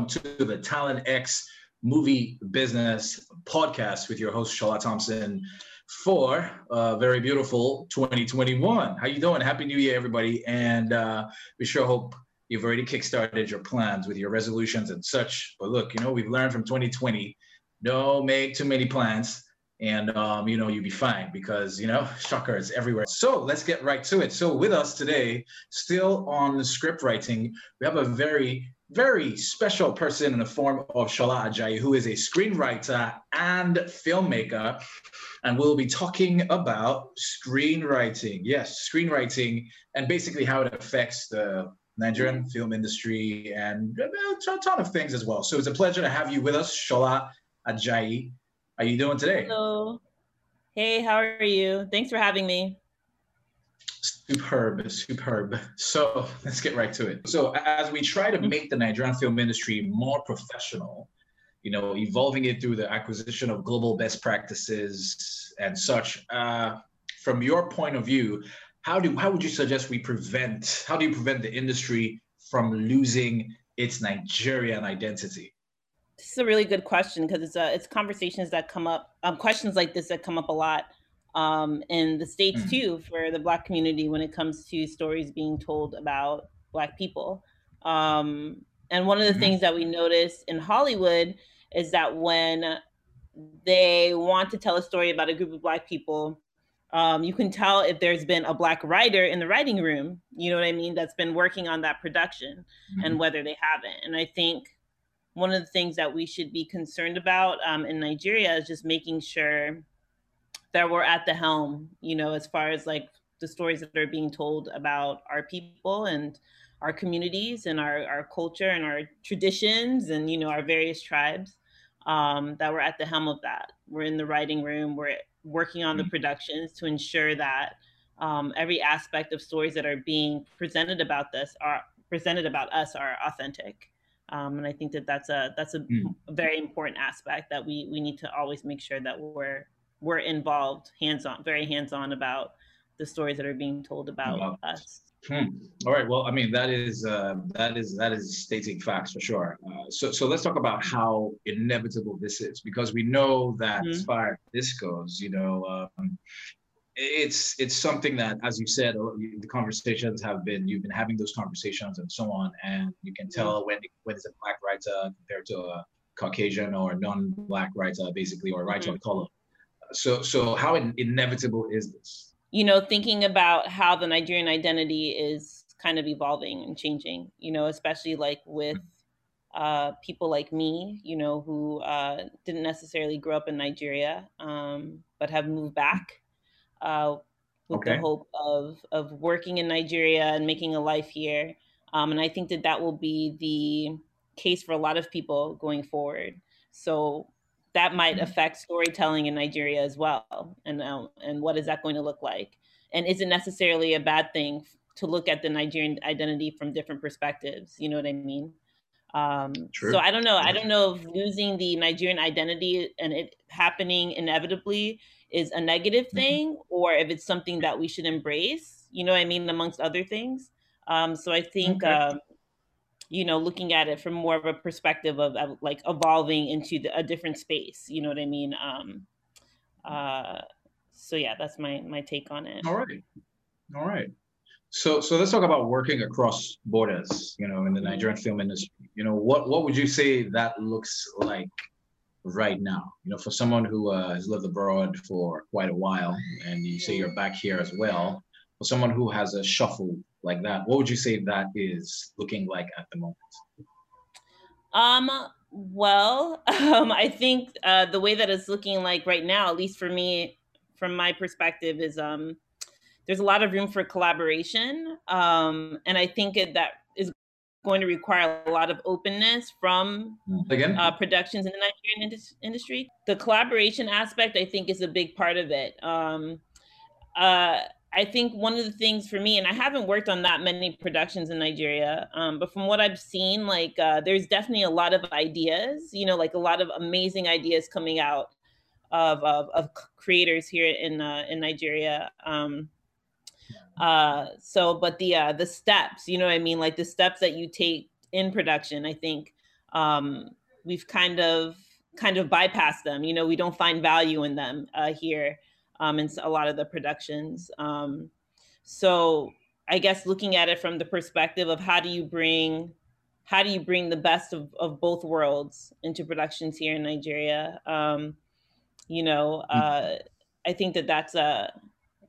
welcome to the Talent X Movie Business Podcast with your host Shola Thompson for a very beautiful 2021. How you doing? Happy New Year, everybody! And uh, we sure hope you've already kickstarted your plans with your resolutions and such. But look, you know we've learned from 2020: don't make too many plans and um, you know you'll be fine because you know shockers everywhere so let's get right to it so with us today still on script writing we have a very very special person in the form of Shola Ajayi, who is a screenwriter and filmmaker. And we'll be talking about screenwriting. Yes, screenwriting and basically how it affects the Nigerian film industry and a ton of things as well. So it's a pleasure to have you with us, Shola Ajayi. How are you doing today? Hello. Hey, how are you? Thanks for having me. Superb, superb. So let's get right to it. So as we try to mm-hmm. make the Nigerian film industry more professional, you know, evolving it through the acquisition of global best practices and such. Uh, from your point of view, how do how would you suggest we prevent? How do you prevent the industry from losing its Nigerian identity? This is a really good question because it's uh, it's conversations that come up, um, questions like this that come up a lot um, in the states mm-hmm. too for the Black community when it comes to stories being told about Black people. Um, and one of the mm-hmm. things that we notice in Hollywood is that when they want to tell a story about a group of Black people, um, you can tell if there's been a Black writer in the writing room, you know what I mean, that's been working on that production mm-hmm. and whether they haven't. And I think one of the things that we should be concerned about um, in Nigeria is just making sure that we're at the helm, you know, as far as like the stories that are being told about our people and our communities and our, our culture and our traditions and, you know, our various tribes, um, that we're at the helm of that. We're in the writing room, we're working on the mm-hmm. productions to ensure that um, every aspect of stories that are being presented about this are presented about us are authentic. Um, and I think that that's a that's a, mm. very important aspect that we we need to always make sure that we're we're involved, hands on, very hands on about the stories that are being told about us. Hmm. All right. Well, I mean, that is uh, that is that is stating facts for sure. Uh, so so let's talk about how inevitable this is because we know that mm-hmm. as far as this goes, you know, um, it's it's something that, as you said, uh, the conversations have been you've been having those conversations and so on, and you can tell when when it's a black writer compared to a Caucasian or non-black writer, basically, or a writer mm-hmm. of color. So so how inevitable is this? You know, thinking about how the Nigerian identity is kind of evolving and changing. You know, especially like with uh, people like me, you know, who uh, didn't necessarily grow up in Nigeria, um, but have moved back uh, with okay. the hope of of working in Nigeria and making a life here. Um, and I think that that will be the case for a lot of people going forward. So that might mm-hmm. affect storytelling in Nigeria as well. And um, and what is that going to look like? And is it necessarily a bad thing to look at the Nigerian identity from different perspectives? You know what I mean? Um, so I don't know. I don't know if losing the Nigerian identity and it happening inevitably is a negative mm-hmm. thing mm-hmm. or if it's something that we should embrace, you know what I mean, amongst other things. Um, so I think, okay. um, you know, looking at it from more of a perspective of, of like evolving into the, a different space, you know what I mean? Um, uh, so yeah, that's my, my take on it. All right. All right. So, so let's talk about working across borders, you know, in the mm-hmm. Nigerian film industry. You know, what, what would you say that looks like right now? You know, for someone who uh, has lived abroad for quite a while, and you say you're back here as well, for someone who has a shuffle like that, what would you say that is looking like at the moment? Um. Well, um, I think uh, the way that it's looking like right now, at least for me, from my perspective, is um, there's a lot of room for collaboration, um, and I think it, that going to require a lot of openness from Again? Uh, productions in the Nigerian indus- industry. The collaboration aspect, I think, is a big part of it. Um, uh, I think one of the things for me, and I haven't worked on that many productions in Nigeria, um, but from what I've seen, like uh, there's definitely a lot of ideas, you know, like a lot of amazing ideas coming out of of, of creators here in uh, in Nigeria. Um, uh, so, but the uh, the steps, you know what I mean, like the steps that you take in production. I think um, we've kind of kind of bypassed them. You know, we don't find value in them uh, here um, in a lot of the productions. Um, so I guess looking at it from the perspective of how do you bring how do you bring the best of, of both worlds into productions here in Nigeria? Um, you know, mm. uh, I think that that's a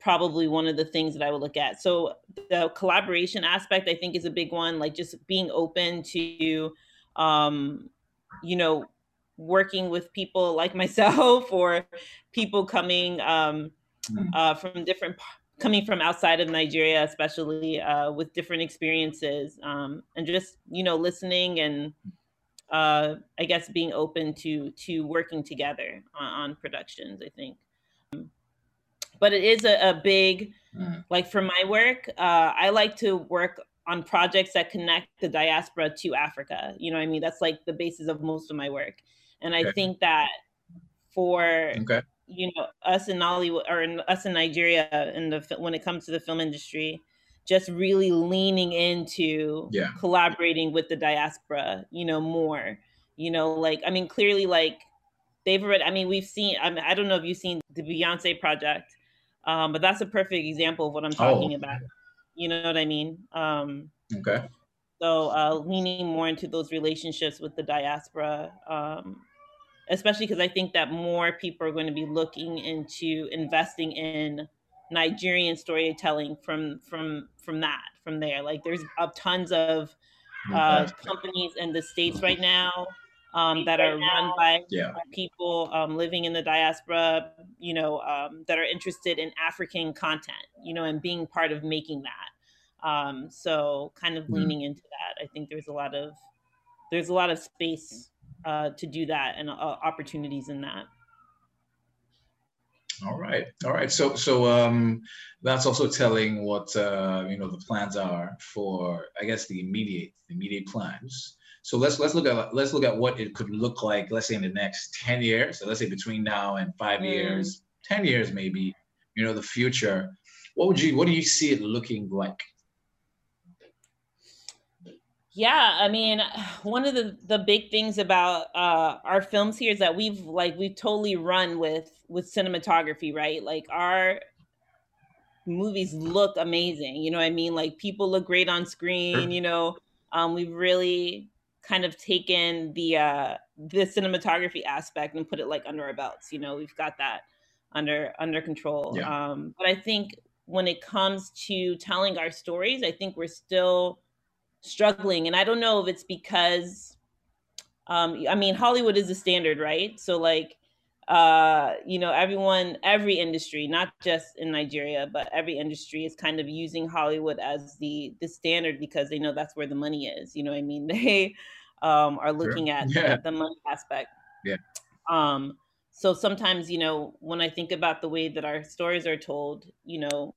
probably one of the things that I would look at. So the collaboration aspect, I think, is a big one. Like just being open to, um, you know, working with people like myself or people coming um, mm. uh, from different coming from outside of Nigeria, especially uh, with different experiences, um, and just you know listening and uh, I guess being open to to working together on, on productions. I think, but it is a, a big mm. like for my work. Uh, I like to work on projects that connect the diaspora to Africa. You know, I mean that's like the basis of most of my work, and I think that for okay you know us in Nollywood or in, us in Nigeria in the when it comes to the film industry, just really leaning into yeah. collaborating with the diaspora, you know, more. You know, like I mean, clearly, like they've already. I mean, we've seen. I mean, I don't know if you've seen the Beyonce project, um, but that's a perfect example of what I'm talking oh. about. You know what I mean? Um, okay. So uh, leaning more into those relationships with the diaspora um, especially because I think that more people are going to be looking into investing in Nigerian storytelling from from from that from there. Like there's uh, tons of uh, companies in the states right now um, that are run by yeah. people um, living in the diaspora, you know, um, that are interested in African content, you know, and being part of making that. Um, so kind of mm-hmm. leaning into that. I think there's a lot of there's a lot of space uh, to do that and uh, opportunities in that. All right, all right. So, so um, that's also telling what uh, you know the plans are for, I guess, the immediate immediate plans. So let's let's look at let's look at what it could look like. Let's say in the next ten years. So let's say between now and five mm. years, ten years maybe. You know, the future. What would you? What do you see it looking like? Yeah, I mean, one of the the big things about uh, our films here is that we've like we've totally run with with cinematography, right? Like our movies look amazing. You know what I mean? Like people look great on screen. You know, um, we've really kind of taken the uh, the cinematography aspect and put it like under our belts. You know, we've got that under under control. Yeah. Um, but I think when it comes to telling our stories, I think we're still struggling and i don't know if it's because um i mean hollywood is a standard right so like uh you know everyone every industry not just in nigeria but every industry is kind of using hollywood as the the standard because they know that's where the money is you know i mean they um are looking sure. at yeah. the, the money aspect yeah um so sometimes you know when i think about the way that our stories are told you know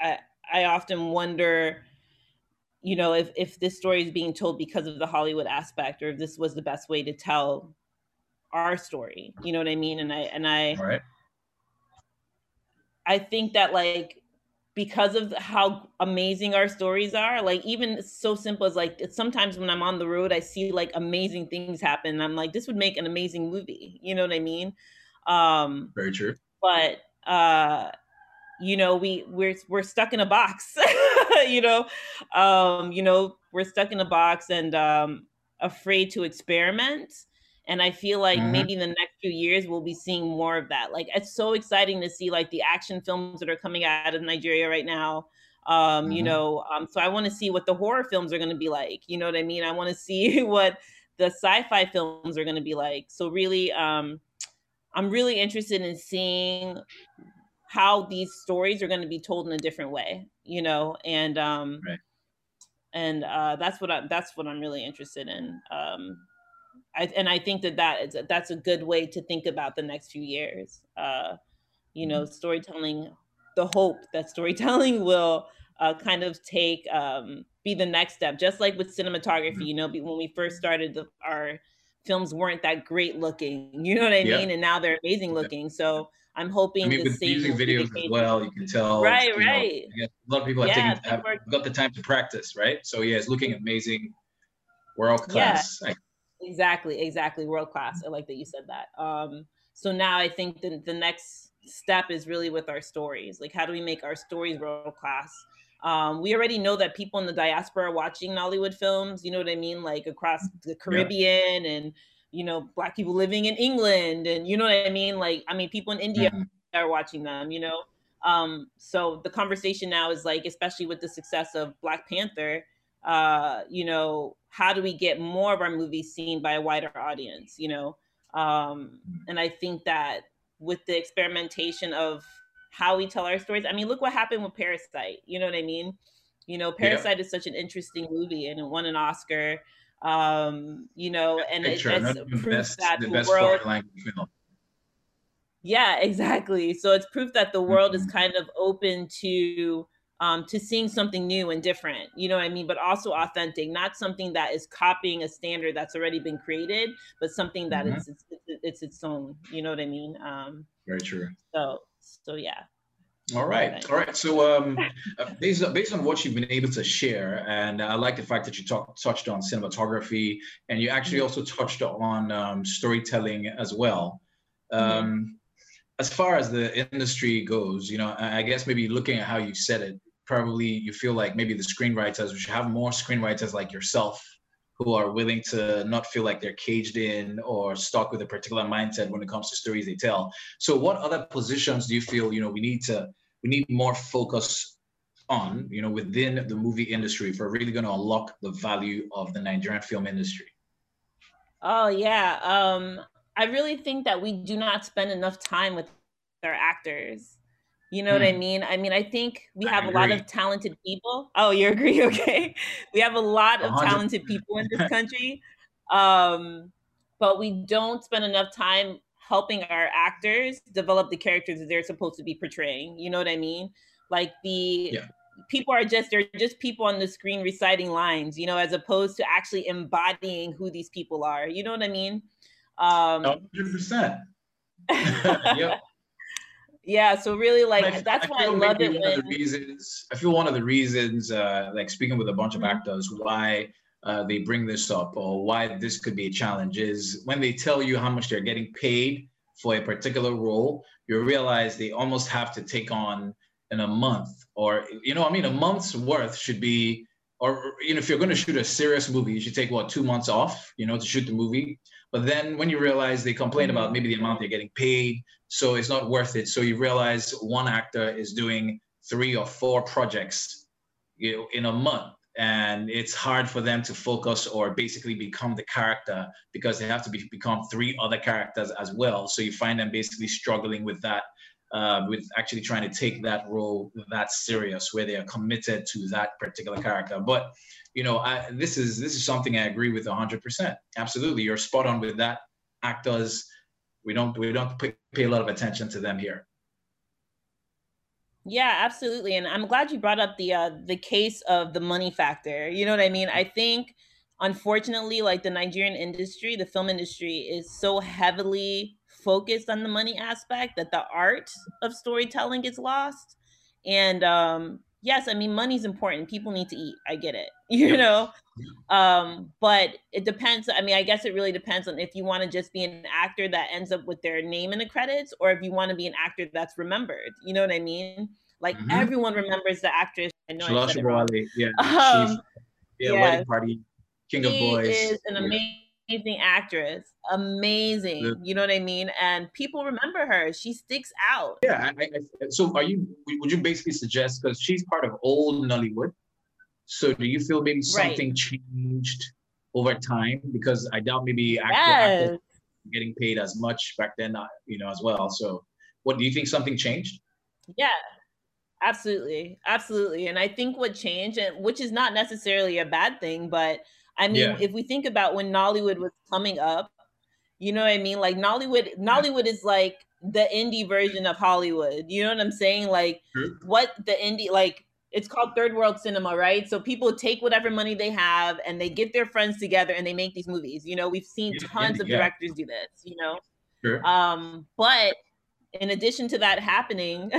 i i often wonder you know, if if this story is being told because of the Hollywood aspect, or if this was the best way to tell our story. You know what I mean? And I and I right. I think that like because of how amazing our stories are, like even so simple as like sometimes when I'm on the road, I see like amazing things happen. I'm like, this would make an amazing movie. You know what I mean? Um Very true. But uh you know we we're we're stuck in a box you know um you know we're stuck in a box and um afraid to experiment and i feel like mm-hmm. maybe in the next few years we'll be seeing more of that like it's so exciting to see like the action films that are coming out of nigeria right now um mm-hmm. you know um so i want to see what the horror films are going to be like you know what i mean i want to see what the sci-fi films are going to be like so really um i'm really interested in seeing how these stories are going to be told in a different way, you know, and um, right. and uh, that's what I that's what I'm really interested in. Um, I, and I think that that is that's a good way to think about the next few years. Uh, you know, mm-hmm. storytelling, the hope that storytelling will uh, kind of take um, be the next step, just like with cinematography. Mm-hmm. You know, when we first started, the, our films weren't that great looking. You know what I yeah. mean? And now they're amazing looking. So I'm hoping I mean, with music videos as well, you can tell. Right, you know, right. a lot of people have yeah, taken, have got the time to practice, right? So yeah, it's looking amazing. world class. Yeah, exactly, exactly, world class. I like that you said that. Um, so now I think the the next step is really with our stories. Like, how do we make our stories world class? Um, we already know that people in the diaspora are watching Nollywood films. You know what I mean? Like across the Caribbean yeah. and you know black people living in England and you know what I mean. Like I mean, people in India mm-hmm. are watching them. You know, um, so the conversation now is like, especially with the success of Black Panther, uh, you know, how do we get more of our movies seen by a wider audience? You know, um, and I think that with the experimentation of how we tell our stories, I mean, look what happened with Parasite. You know what I mean? You know, Parasite yeah. is such an interesting movie and it won an Oscar. Um, you know, and it, it's proof best, that the, the world. Yeah, exactly. So it's proof that the world mm-hmm. is kind of open to um, to seeing something new and different. You know what I mean? But also authentic, not something that is copying a standard that's already been created, but something that mm-hmm. it's, it's, it's its own. You know what I mean? Um, Very true. So so yeah. All right, all right. So, um, uh, based on, based on what you've been able to share, and I like the fact that you talk, touched on cinematography, and you actually mm-hmm. also touched on um, storytelling as well. Mm-hmm. Um. As far as the industry goes, you know, I guess maybe looking at how you said it, probably you feel like maybe the screenwriters we should have more screenwriters like yourself who are willing to not feel like they're caged in or stuck with a particular mindset when it comes to stories they tell. So what other positions do you feel, you know, we need to we need more focus on, you know, within the movie industry if we're really going to unlock the value of the Nigerian film industry? Oh yeah. Um I really think that we do not spend enough time with our actors. You know hmm. what I hmm. mean? I mean, I think we have a lot of talented people. Oh, you agree? Okay. We have a lot of 100. talented people in this country. Um, but we don't spend enough time helping our actors develop the characters that they're supposed to be portraying. You know what I mean? Like the yeah. people are just they're just people on the screen reciting lines, you know, as opposed to actually embodying who these people are. You know what I mean? Um 100%. yep. Yeah, so really like I, that's I why I love it. One when... of the reasons I feel one of the reasons, uh, like speaking with a bunch of mm-hmm. actors, why uh, they bring this up or why this could be a challenge is when they tell you how much they're getting paid for a particular role, you realize they almost have to take on in a month or you know, I mean, a month's worth should be or you know, if you're going to shoot a serious movie, you should take what two months off, you know, to shoot the movie. But then when you realize they complain about maybe the amount they're getting paid, so it's not worth it. So you realize one actor is doing three or four projects you know, in a month. And it's hard for them to focus or basically become the character because they have to be, become three other characters as well. So you find them basically struggling with that, uh, with actually trying to take that role that serious, where they are committed to that particular character. But you know, I, this is this is something I agree with 100%. Absolutely, you're spot on with that. Actors, we don't we don't pay, pay a lot of attention to them here. Yeah, absolutely, and I'm glad you brought up the uh, the case of the money factor. You know what I mean? I think, unfortunately, like the Nigerian industry, the film industry is so heavily focused on the money aspect that the art of storytelling gets lost. And um, yes, I mean money's important. People need to eat. I get it. You know, um, but it depends. I mean, I guess it really depends on if you want to just be an actor that ends up with their name in the credits, or if you want to be an actor that's remembered. You know what I mean? Like mm-hmm. everyone remembers the actress. I know. I said it wrong. Yeah. Um, yeah. Wedding party. King of Boys. is an amazing amazing actress, amazing. Yeah. You know what I mean? And people remember her. She sticks out. Yeah. I, I, so, are you? Would you basically suggest because she's part of old Nollywood? So, do you feel maybe something right. changed over time? Because I doubt maybe actors, yes. actors getting paid as much back then, uh, you know, as well. So, what do you think? Something changed? Yeah. Absolutely. Absolutely. And I think what changed, and which is not necessarily a bad thing, but I mean, yeah. if we think about when Nollywood was coming up, you know what I mean? Like Nollywood, Nollywood is like the indie version of Hollywood. You know what I'm saying? Like True. what the indie like it's called third world cinema, right? So people take whatever money they have and they get their friends together and they make these movies. You know, we've seen yeah, tons yeah, of directors do this, you know. Sure. Um, but in addition to that happening,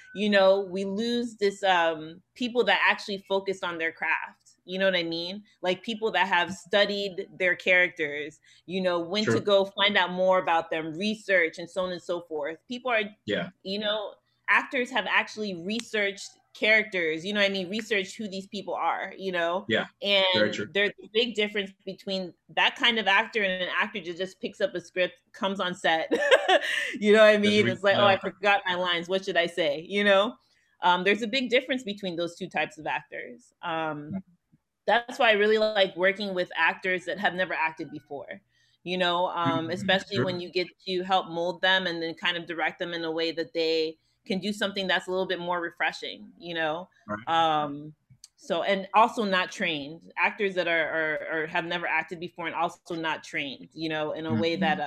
you know, we lose this um people that actually focus on their craft You know what I mean? Like people that have studied their characters, you know, when True. to go find out more about them, research and so on and so forth. People are, yeah, you know, actors have actually researched characters you know i mean? Research who these people are you know? Yeah. And there's a big difference between that kind of actor and an actor that just picks up a script comes on set. You know what i mean? it's like oh i forgot my lines. What should i say? You know? Um, there's a big difference between those two types of actors. Um, that's why i really like working with actors that have never acted before you know um, mm-hmm. especially sure. when you get to help mold them and then kind of direct them in a way that they can do something that's a little bit more refreshing, you know? Right. Um, so, and also not trained actors that are, are, or have never acted before and also not trained, you know, in a mm-hmm. way that,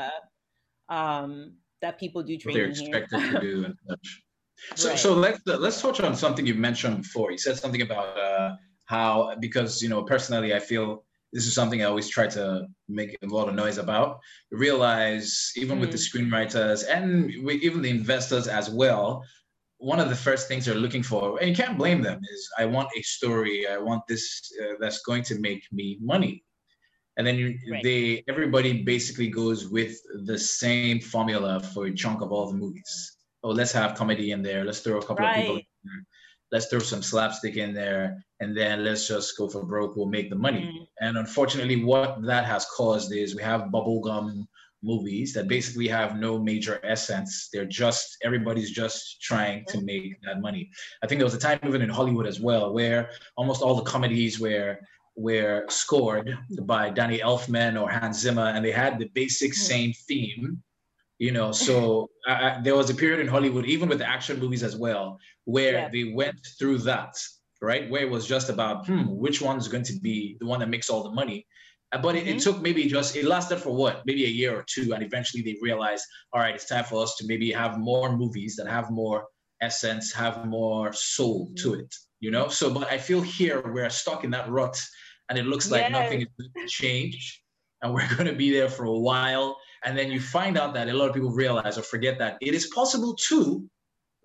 uh, um, that people do train. They're expected to do and such. So, right. so let's let's touch on something you mentioned before. You said something about uh, how because you know personally I feel this is something I always try to make a lot of noise about. Realize, even mm. with the mm. screenwriters and even the investors as well, one of the first things they're looking for, and you can't blame them, is I want a story. I want this uh, that's going to make me money. And then you, right. they everybody basically goes with the same formula for a chunk of all the movies. Oh, let's have comedy in there. Let's throw a couple right. of people in there let's throw some slapstick in there and then let's just go for broke we'll make the money mm-hmm. and unfortunately what that has caused is we have bubblegum movies that basically have no major essence they're just everybody's just trying to mm-hmm. make that money i think there was a time even in hollywood as well where almost all the comedies were were scored by danny elfman or hans zimmer and they had the basic mm-hmm. same theme you know so I, there was a period in hollywood even with the action movies as well where yeah. they went through that right where it was just about hmm which one's going to be the one that makes all the money uh, but it, mm-hmm. it, took maybe just it lasted for what maybe a year or two and eventually they realized all right it's time for us to maybe have more movies that have more essence have more soul mm-hmm. to it you know so but i feel here we're stuck in that rut and it looks like yes. nothing is going to change and we're going to be there for a while and then you find out that a lot of people realize or forget that it is possible to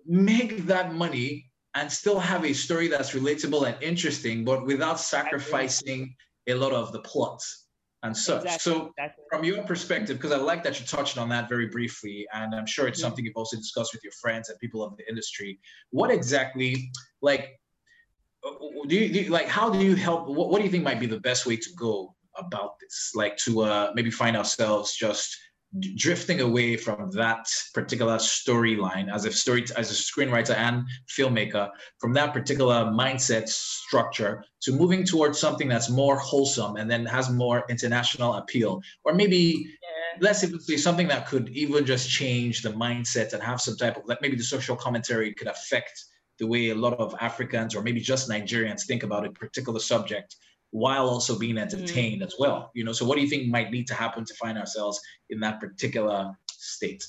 make that money and still have a story that's relatable and interesting, but without sacrificing a lot of the plot and such. Exactly. So, exactly. from your perspective, because I like that you touched on that very briefly, and I'm sure it's mm-hmm. something you've also discussed with your friends and people of the industry. What exactly, like, do you, do you like? How do you help? What, what do you think might be the best way to go about this? Like, to uh, maybe find ourselves just drifting away from that particular storyline as a story as a screenwriter and filmmaker from that particular mindset structure to moving towards something that's more wholesome and then has more international appeal or maybe yeah. less simply something that could even just change the mindset and have some type of like maybe the social commentary could affect the way a lot of africans or maybe just nigerians think about a particular subject while also being entertained mm. as well you know? So what do you think might need to happen to find ourselves in that particular state?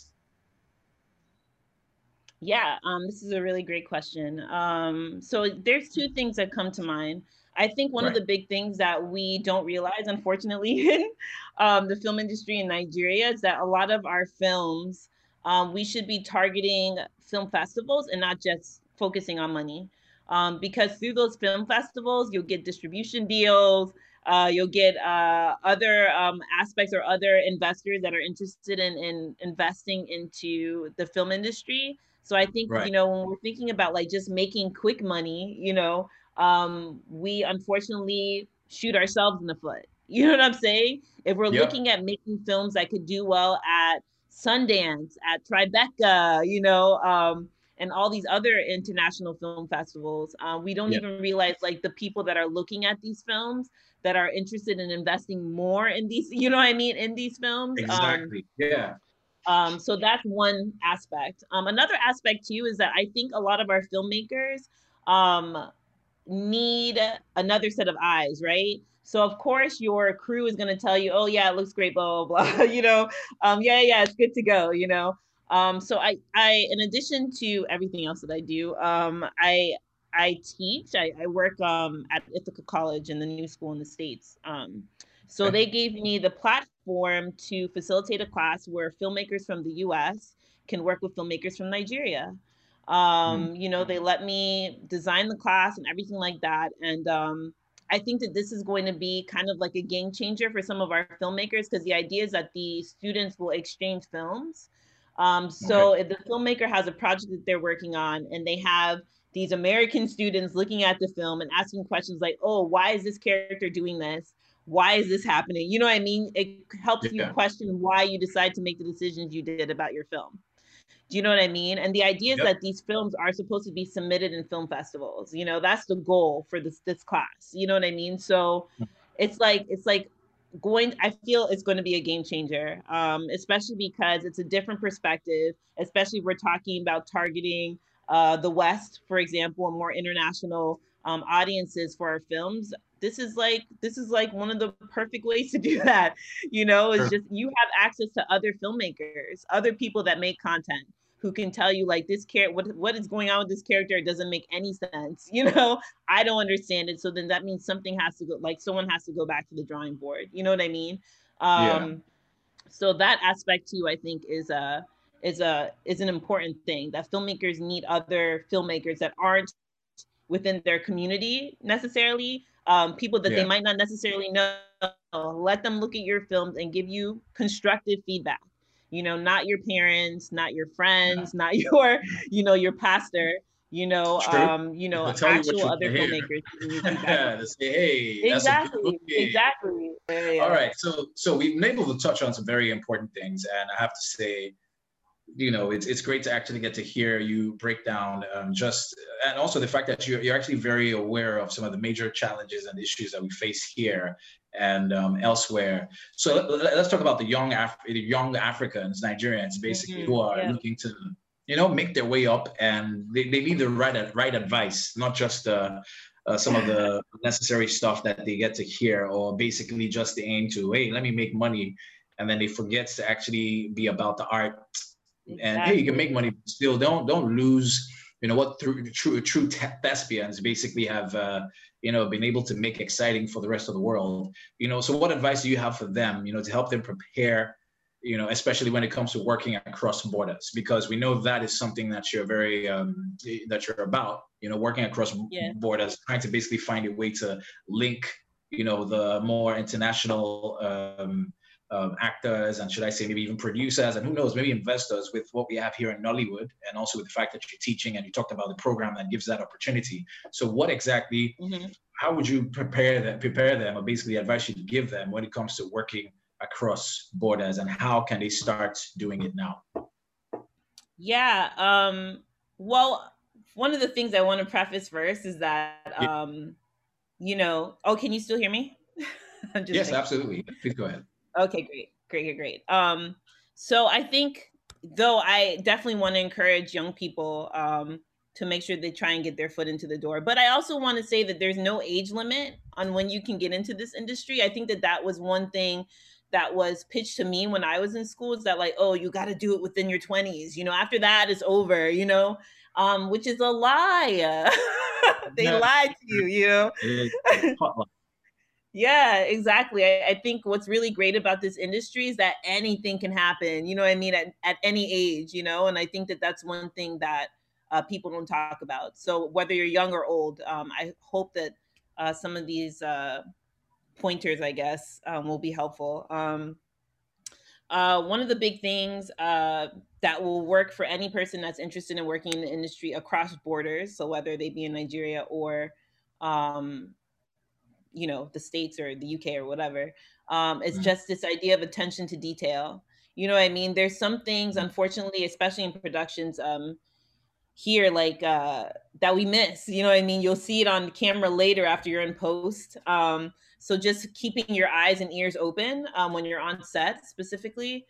Yeah um, this is a really great question. Um, so there's two things that come to mind. I think one right. of the big things that we don't realize unfortunately in um, the film industry in nigeria is that a lot of our films um, we should be targeting film festivals and not just focusing on money um, because through those film festivals, you'll get distribution deals. Uh, you'll get uh, other um, aspects or other investors that are interested in, in investing into the film industry. So I think right. you know when we're thinking about like just making quick money, you know, um, we unfortunately shoot ourselves in the foot. You know what I'm saying? If we're yep. looking at making films that could do well at Sundance, at Tribeca, you know, um, and all these other international film festivals. Uh, we don't even realize like the people that are looking at these films that are interested in investing more in these, you know what I mean, in these films. Um, exactly. Um, yeah. Um, so that's one aspect. Um, another aspect too is that I think a lot of our filmmakers um, need another set of eyes, right? So of course your crew is going to tell you, "Oh yeah, it looks great," blah blah blah. you know, um, yeah, yeah, it's good to go. You know, um, so I, I, in addition to everything else that I do, um, I, I teach. I, I work um, at Ithaca College in the new school in the states. Um, so they gave me the platform to facilitate a class where filmmakers from the U.S. can work with filmmakers from Nigeria. Um, mm. You know, they let me design the class and everything like that, and um, I think that this is going to be kind of like a game changer for some of our filmmakers because the idea is that the students will exchange films. Um, so okay. if the filmmaker has a project that they're working on and they have these American students looking at the film and asking questions like, oh, why is this character doing this? Why is this happening? You know what I mean? It helps yeah. you question why you decide to make the decisions you did about your film. Do you know what I mean? And the idea is yep. that these films are supposed to be submitted in film festivals. You know, that's the goal for this this class. You know what I mean? So hmm. it's like it's like going i feel it's going to be a game changer um, especially because it's a different perspective especially we're talking about targeting uh, the West, for example, and more international um, audiences for our films. This is like this is like one of the perfect ways to do that. You know, it's sure. just you have access to other filmmakers, other people that make content who can tell you like this character what what is going on with this character it doesn't make any sense you know i don't understand it so then that means something has to go like someone has to go back to the drawing board you know what i mean um yeah. so that aspect too i think is a is a is an important thing that filmmakers need other filmmakers that aren't within their community necessarily um, people that yeah. they might not necessarily know let them look at your films and give you constructive feedback you know not your parents not your friends yeah. not your you know your pastor you know um you know actual you other filmmakers yeah, to say hey exactly exactly yeah. all right so so we've been able to touch on some very important things and i have to say you know, it's, it's great to actually get to hear you break down um, just, and also the fact that you're, you're actually very aware of some of the major challenges and issues that we face here and um, elsewhere. So let, us talk about the young, Af- the young Africans, Nigerians, basically, mm-hmm. who are yeah. looking to, you know, make their way up and they, they need the right, right advice, not just uh, uh, some of the necessary stuff that they get to hear or basically just the aim to, hey, let me make money. And then they forget to actually be about the art Exactly. And hey, you can make money still. Don't don't lose. You know what? Through true true thespians basically have uh, you know been able to make exciting for the rest of the world. You know, so what advice do you have for them? You know, to help them prepare. You know, especially when it comes to working across borders, because we know that is something that you're very um, that you're about. You know, working across yeah. borders, trying to basically find a way to link. You know, the more international um, um, actors and should I say maybe even producers and who knows maybe investors with what we have here in Nollywood and also with the fact that you're teaching and you talked about the program that gives that opportunity. So what exactly? Mm-hmm. How would you prepare them? Prepare them, or basically advice you give them when it comes to working across borders, and how can they start doing it now? Yeah. Um, well, one of the things I want to preface first is that um, you know. Oh, can you still hear me? yes, absolutely. Please go ahead. Okay, great, great, great, great. Um, so I think though I definitely want to encourage young people um, to make sure they try and get their foot into the door. But I also want to say that there's no age limit on when you can get into this industry. I think that that was one thing that was pitched to me when I was in school is that like, oh, you got to do it within your 20s. You know, after that it's over, you know, um, which is a lie. they lied to you, you know. Yeah, exactly. I, I, think what's really great about this industry is that anything can happen, you know what I mean, at, at any age, you know, and I think that that's one thing that uh, people don't talk about. So whether you're young or old, um, I hope that uh, some of these uh, pointers, I guess, um, will be helpful. Um, uh, one of the big things uh, that will work for any person that's interested in working in the industry across borders, so whether they be in Nigeria or um, you know the states or the uk or whatever um, it's mm-hmm. just this idea of attention to detail you know what i mean there's some things mm-hmm. unfortunately especially in productions um, here like uh, that we miss you know what i mean you'll see it on camera later after you're in post um, so just keeping your eyes and ears open um, when you're on set specifically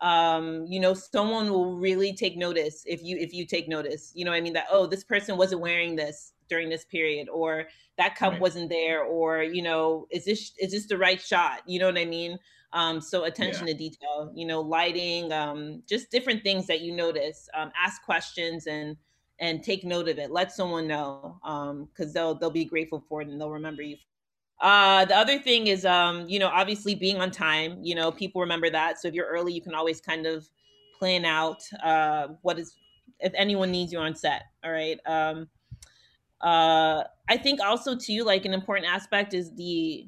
um, you know someone will really take notice if you if you take notice you know i mean that oh this person wasn't wearing this during this period or that cup right. wasn't there or you know is this is this the right shot? You know what i mean? Um, so attention yeah. to detail you know lighting um, just different things that you notice um, ask questions and and take note of it. Let someone know because um, they'll they'll be grateful for it and they'll remember you. Uh, the other thing is um, you know obviously being on time you know people remember that. So if you're early you can always kind of plan out uh, what is if anyone needs you on set all right? Um, uh, I think also too, like an important aspect is the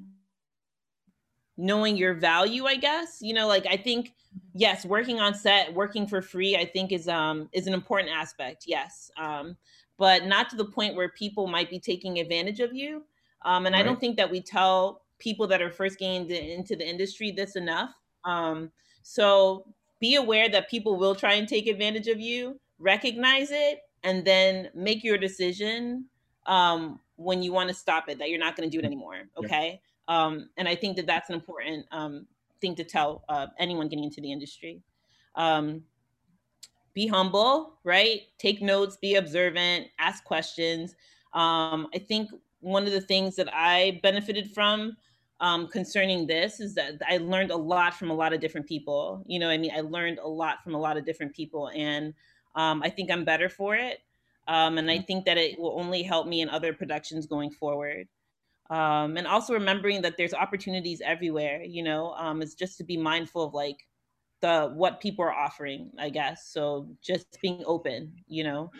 knowing your value. I guess you know, like I think yes, working on set, working for free, I think is um is an important aspect. Yes, um, but not to the point where people might be taking advantage of you. Um, and right. I don't think that we tell people that are first getting into the industry this enough. Um, so be aware that people will try and take advantage of you. Recognize it, and then make your decision um, when you want to stop it. That you're not going to do it mm-hmm. anymore. Okay. Yeah. Um, and I think that that's an important um, thing to tell uh, anyone getting into the industry. Um, be humble, right? Take notes, be observant, ask questions. Um, I think one of the things that I benefited from um, concerning this is that I learned a lot from a lot of different people. You know, I mean, I learned a lot from a lot of different people, and um, I think I'm better for it. Um, and I think that it will only help me in other productions going forward. Um, and also remembering that there's opportunities everywhere. You know, um, it's just to be mindful of like the what people are offering, I guess. So just being open. You know.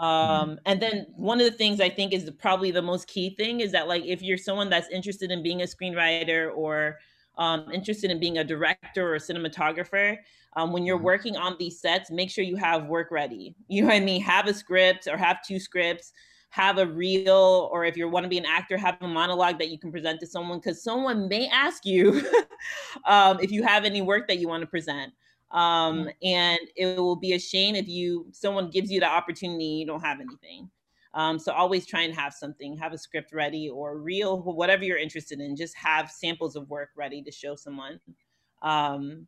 Mm-hmm. Um, and then one of the things I think is probably the most key thing is that like if you're someone that's interested in being a screenwriter or um, interested in being a director or a cinematographer, um, when you're mm-hmm. working on these sets, make sure you have work ready. You know what I mean? Have a script or have two scripts, have a reel, or if you want to be an actor, have a monologue that you can present to someone because someone may ask you um, if you have any work that you want to present. Um, mm. and it will be a shame if you someone gives you the opportunity you don't have anything. Um, so always try and have something, have a script ready or reel, whatever you're interested in. Just have samples of work ready to show someone. Um,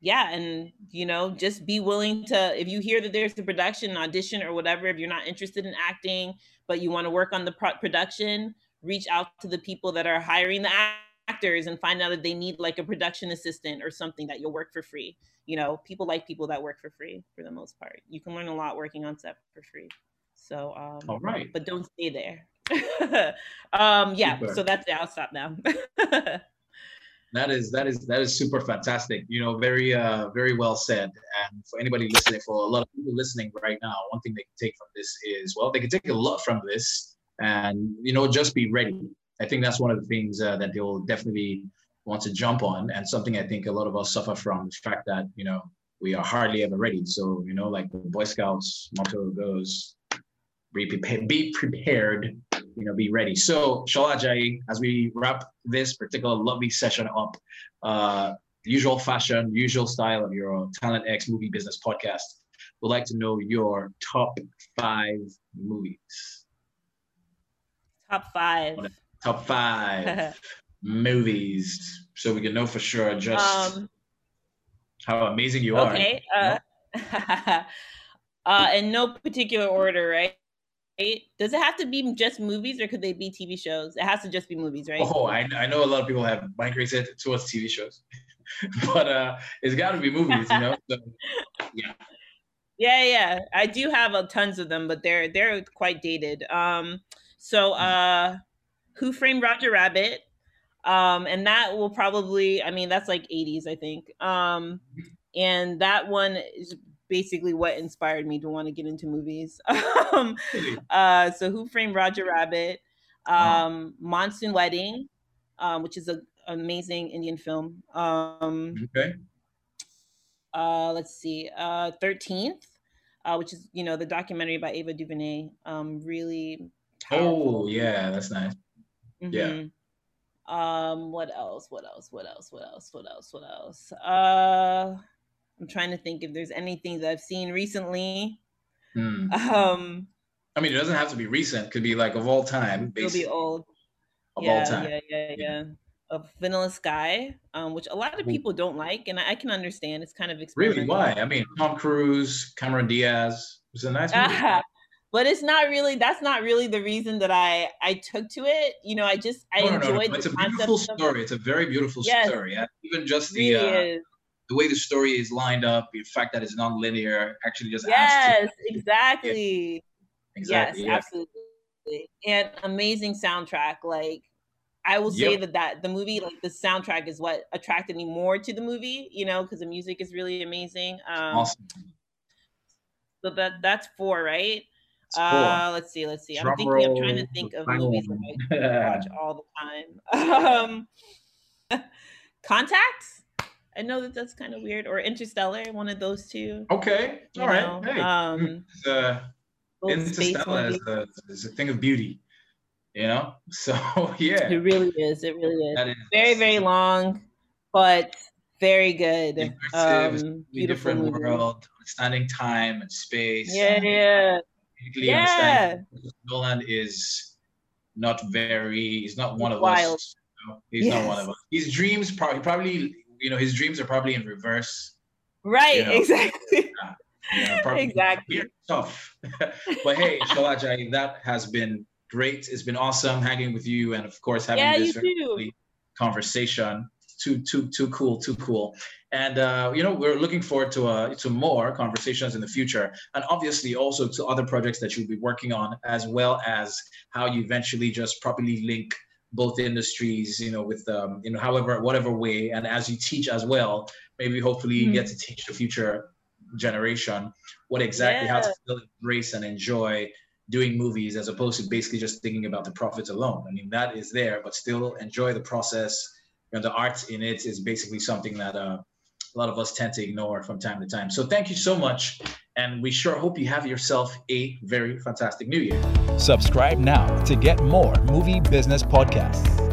yeah, and you know, just be willing to if you hear that there's a production audition or whatever. If you're not interested in acting, but you want to work on the pro- production, reach out to the people that are hiring the actors and find out if they need like a production assistant or something that you'll work for free you know, people like people that work for free for the most part. You can learn a lot working on set for free. So, um, all right, but don't stay there. um, yeah, super. so that's it. I'll stop now. that is that is that is super fantastic. You know, very uh very well said. And for anybody listening, for a lot of people listening right now, one thing they can take from this is well, they can take a lot from this, and you know, just be ready. I think that's one of the things uh, that they will definitely want to jump on and something I think a lot of us suffer from the fact that, you know, we are hardly ever ready. So, you know, like the Boy Scouts motto goes, be prepared, be prepared, you know, be ready. So, Shola as we wrap this particular lovely session up, uh, usual fashion, usual style of your Talent X movie business podcast, would like to know your top five movies. Top five. Top five. movies so we can know for sure just um, how amazing you are. Okay. Uh, uh, in no particular order, right? Does it have to be just movies or could they be TV shows? It has to just be movies, right? Oh, I, I know a lot of people have migrated towards TV shows, but uh, it's got to be movies, you know? So, yeah. Yeah, yeah. I do have a, tons of them, but they're they're quite dated. Um, so hmm. uh, Who Framed Roger Rabbit? um and that will probably i mean that's like 80s i think um and that one is basically what inspired me to want to get into movies um uh so who framed roger rabbit um monsoon wedding um which is a amazing indian film um okay uh let's see uh 13th uh which is you know the documentary by ava duvernay um really powerful. oh yeah that's nice mm-hmm. yeah um, what else? What else? What else? What else? What else? What else? Uh, I'm trying to think if there's anything that I've seen recently. Hmm. Um, I mean, it doesn't have to be recent. It could be like of all time. It'll be old. Of yeah, all time. Yeah, yeah, yeah. Of Vanilla Sky, um, which a lot of people don't like, and I, I can understand. It's kind of really why. I mean, Tom Cruise, Cameron Diaz. It was a nice movie but it's not really that's not really the reason that I I took to it. You know, I just I no, enjoyed no, no. It's a beautiful story. It's a very beautiful yes, story. Even just the really uh, the way the story is lined up, the fact that it's non-linear actually just yes, exactly. Yeah. Exactly. Yes, yeah. absolutely. And amazing soundtrack. Like I will say yep. that that the movie, like the soundtrack, is what attracted me more to the movie. You know, because the music is really amazing. Um, awesome. So that that's four, right? Uh, let's see, let's see. I'm thinking. I'm trying to think of movies that I watch all the time. Um, Contacts. I know that that's kind of weird. Or Interstellar, one of those two. Okay, all right. Hey. Um, uh, Interstellar is a, is a thing of beauty you know so yeah it really is it really is, is very very long but very good um beautiful different world understanding time and space yeah yeah yeah nolan is not very he's not one of wild. us you know? he's yes. not one of us his dreams probably probably you know his dreams are probably in reverse right you know? exactly yeah, probably exactly tough but hey Shalaja, that has been great. It's been awesome hanging with you, and of course having yeah, this conversation. Too too too cool, too cool. And uh, you know we're looking forward to uh, to more conversations in the future, and obviously also to other projects that you'll be working on, as well as how you eventually just properly link both industries, you know, with um, you know, however, whatever way, and as you teach as well, maybe hopefully mm-hmm. you get to teach the future generation what exactly yeah. how to still embrace and enjoy doing movies as opposed to basically just thinking about the profits alone. I mean, that is there, but still enjoy the process. You know, the art in it is basically something that uh, a lot of us tend to ignore from time to time. So thank you so much. And we sure hope you have yourself a very fantastic new year. Subscribe now to get more movie business podcasts.